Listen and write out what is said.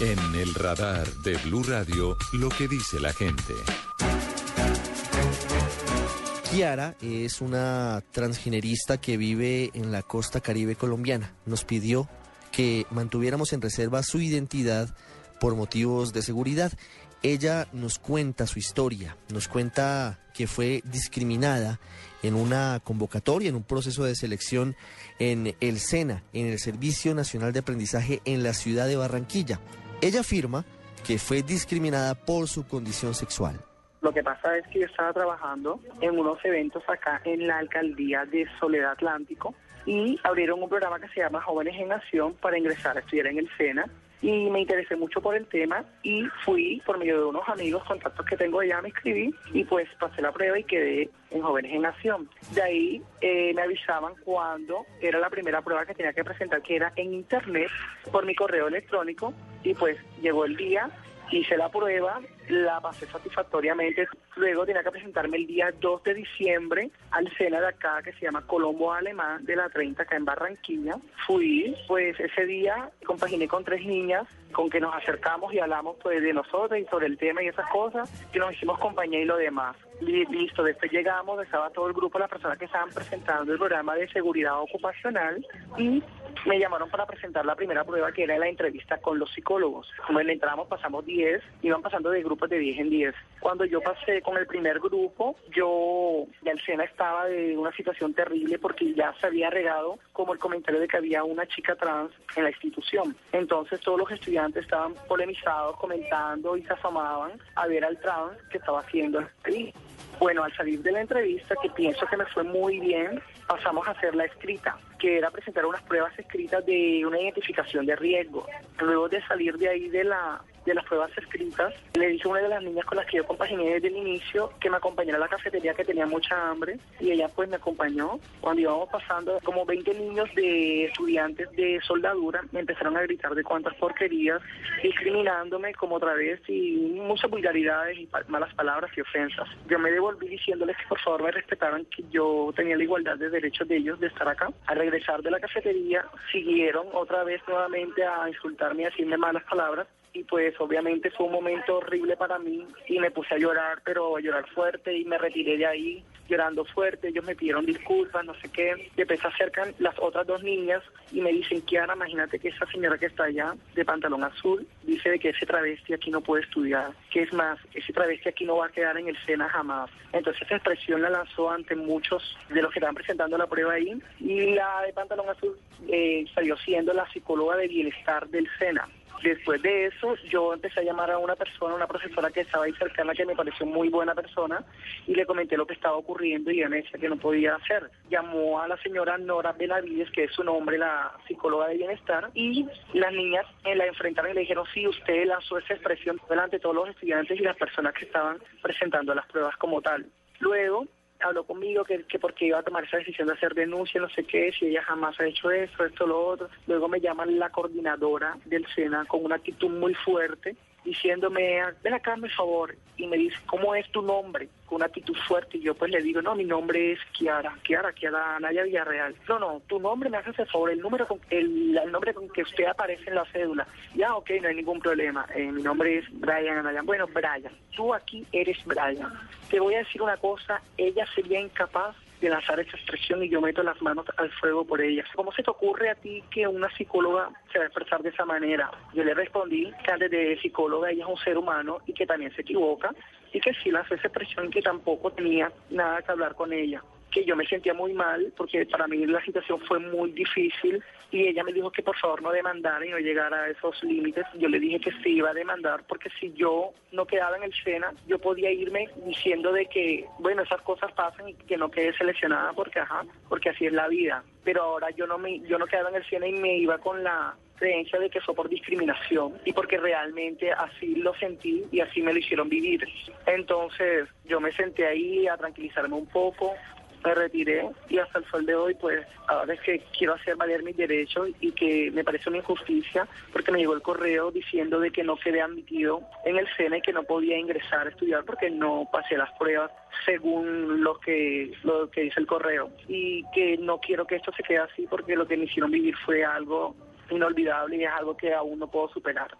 En el radar de Blue Radio, lo que dice la gente. Kiara es una transgenerista que vive en la costa caribe colombiana. Nos pidió que mantuviéramos en reserva su identidad por motivos de seguridad. Ella nos cuenta su historia, nos cuenta que fue discriminada en una convocatoria, en un proceso de selección en el SENA, en el Servicio Nacional de Aprendizaje en la ciudad de Barranquilla. Ella afirma que fue discriminada por su condición sexual. Lo que pasa es que yo estaba trabajando en unos eventos acá en la alcaldía de Soledad Atlántico y abrieron un programa que se llama Jóvenes en Acción para ingresar a estudiar en el SENA y me interesé mucho por el tema y fui por medio de unos amigos, contactos que tengo allá, me inscribí y pues pasé la prueba y quedé en Jóvenes en Acción. De ahí eh, me avisaban cuando era la primera prueba que tenía que presentar, que era en internet por mi correo electrónico y pues llegó el día hice la prueba, la pasé satisfactoriamente. Luego tenía que presentarme el día 2 de diciembre al SENA de acá, que se llama Colombo Alemán, de la 30, acá en Barranquilla. Fui, pues ese día compaginé con tres niñas, con que nos acercamos y hablamos pues de nosotros y sobre el tema y esas cosas, que nos hicimos compañía y lo demás. Listo, después llegamos, estaba todo el grupo, las personas que estaban presentando el programa de seguridad ocupacional y me llamaron para presentar la primera prueba que era la entrevista con los psicólogos. Como entramos pasamos 10, iban pasando de grupos de 10 en 10. Cuando yo pasé con el primer grupo, yo ya el SENA estaba de una situación terrible porque ya se había regado como el comentario de que había una chica trans en la institución. Entonces todos los estudiantes estaban polemizados, comentando y se afamaban a ver al trans que estaba haciendo el bueno, al salir de la entrevista, que pienso que me fue muy bien, pasamos a hacer la escrita, que era presentar unas pruebas escritas de una identificación de riesgo. Luego de salir de ahí de la de las pruebas escritas, le dije a una de las niñas con las que yo compaginé desde el inicio que me acompañara a la cafetería que tenía mucha hambre y ella pues me acompañó. Cuando íbamos pasando, como 20 niños de estudiantes de soldadura me empezaron a gritar de cuántas porquerías, discriminándome como otra vez y muchas vulgaridades y malas palabras y ofensas. Yo me devolví diciéndoles que por favor me respetaran que yo tenía la igualdad de derechos de ellos de estar acá. Al regresar de la cafetería siguieron otra vez nuevamente a insultarme y decirme malas palabras y pues obviamente fue un momento horrible para mí y me puse a llorar, pero a llorar fuerte y me retiré de ahí llorando fuerte, ellos me pidieron disculpas, no sé qué, después se acercan las otras dos niñas y me dicen, Kiara, imagínate que esa señora que está allá de pantalón azul dice de que ese travesti aquí no puede estudiar, que es más, ese travesti aquí no va a quedar en el SENA jamás. Entonces esa expresión la lanzó ante muchos de los que estaban presentando la prueba ahí y la de pantalón azul eh, salió siendo la psicóloga de bienestar del SENA. Después de eso, yo empecé a llamar a una persona, una profesora que estaba ahí cercana, que me pareció muy buena persona, y le comenté lo que estaba ocurriendo y ella me que no podía hacer. Llamó a la señora Nora Benavides, que es su nombre, la psicóloga de bienestar, y las niñas la enfrentaron y le dijeron, sí, usted lanzó esa expresión delante de todos los estudiantes y las personas que estaban presentando las pruebas como tal. Luego, habló conmigo que, que porque iba a tomar esa decisión de hacer denuncia, no sé qué, si ella jamás ha hecho esto, esto, lo otro. Luego me llaman la coordinadora del SENA con una actitud muy fuerte diciéndome, ven acá, por favor, y me dice, ¿cómo es tu nombre? Con una actitud fuerte, y yo pues le digo, no, mi nombre es Kiara, Kiara, Kiara Naya Villarreal. No, no, tu nombre me hace el favor, el número con el, el, nombre con que usted aparece en la cédula. Ya, ok, no hay ningún problema, eh, mi nombre es Brian Anaya. Bueno, Brian, tú aquí eres Brian. Te voy a decir una cosa, ella sería incapaz de lanzar esa expresión y yo meto las manos al fuego por ella. ¿Cómo se te ocurre a ti que una psicóloga se va a expresar de esa manera? Yo le respondí que antes de psicóloga ella es un ser humano y que también se equivoca y que sí lanzó esa expresión y que tampoco tenía nada que hablar con ella que yo me sentía muy mal porque para mí la situación fue muy difícil y ella me dijo que por favor no demandara y no llegara a esos límites. Yo le dije que sí iba a demandar porque si yo no quedaba en el SENA, yo podía irme diciendo de que, bueno, esas cosas pasan y que no quede seleccionada porque, ajá, porque así es la vida. Pero ahora yo no me, yo no quedaba en el SENA y me iba con la creencia de que fue por discriminación y porque realmente así lo sentí y así me lo hicieron vivir. Entonces yo me senté ahí a tranquilizarme un poco, me retiré y hasta el sol de hoy pues ahora es que quiero hacer valer mis derechos y que me parece una injusticia porque me llegó el correo diciendo de que no quedé admitido en el SENA y que no podía ingresar a estudiar porque no pasé las pruebas según lo que lo que dice el correo y que no quiero que esto se quede así porque lo que me hicieron vivir fue algo inolvidable y es algo que aún no puedo superar.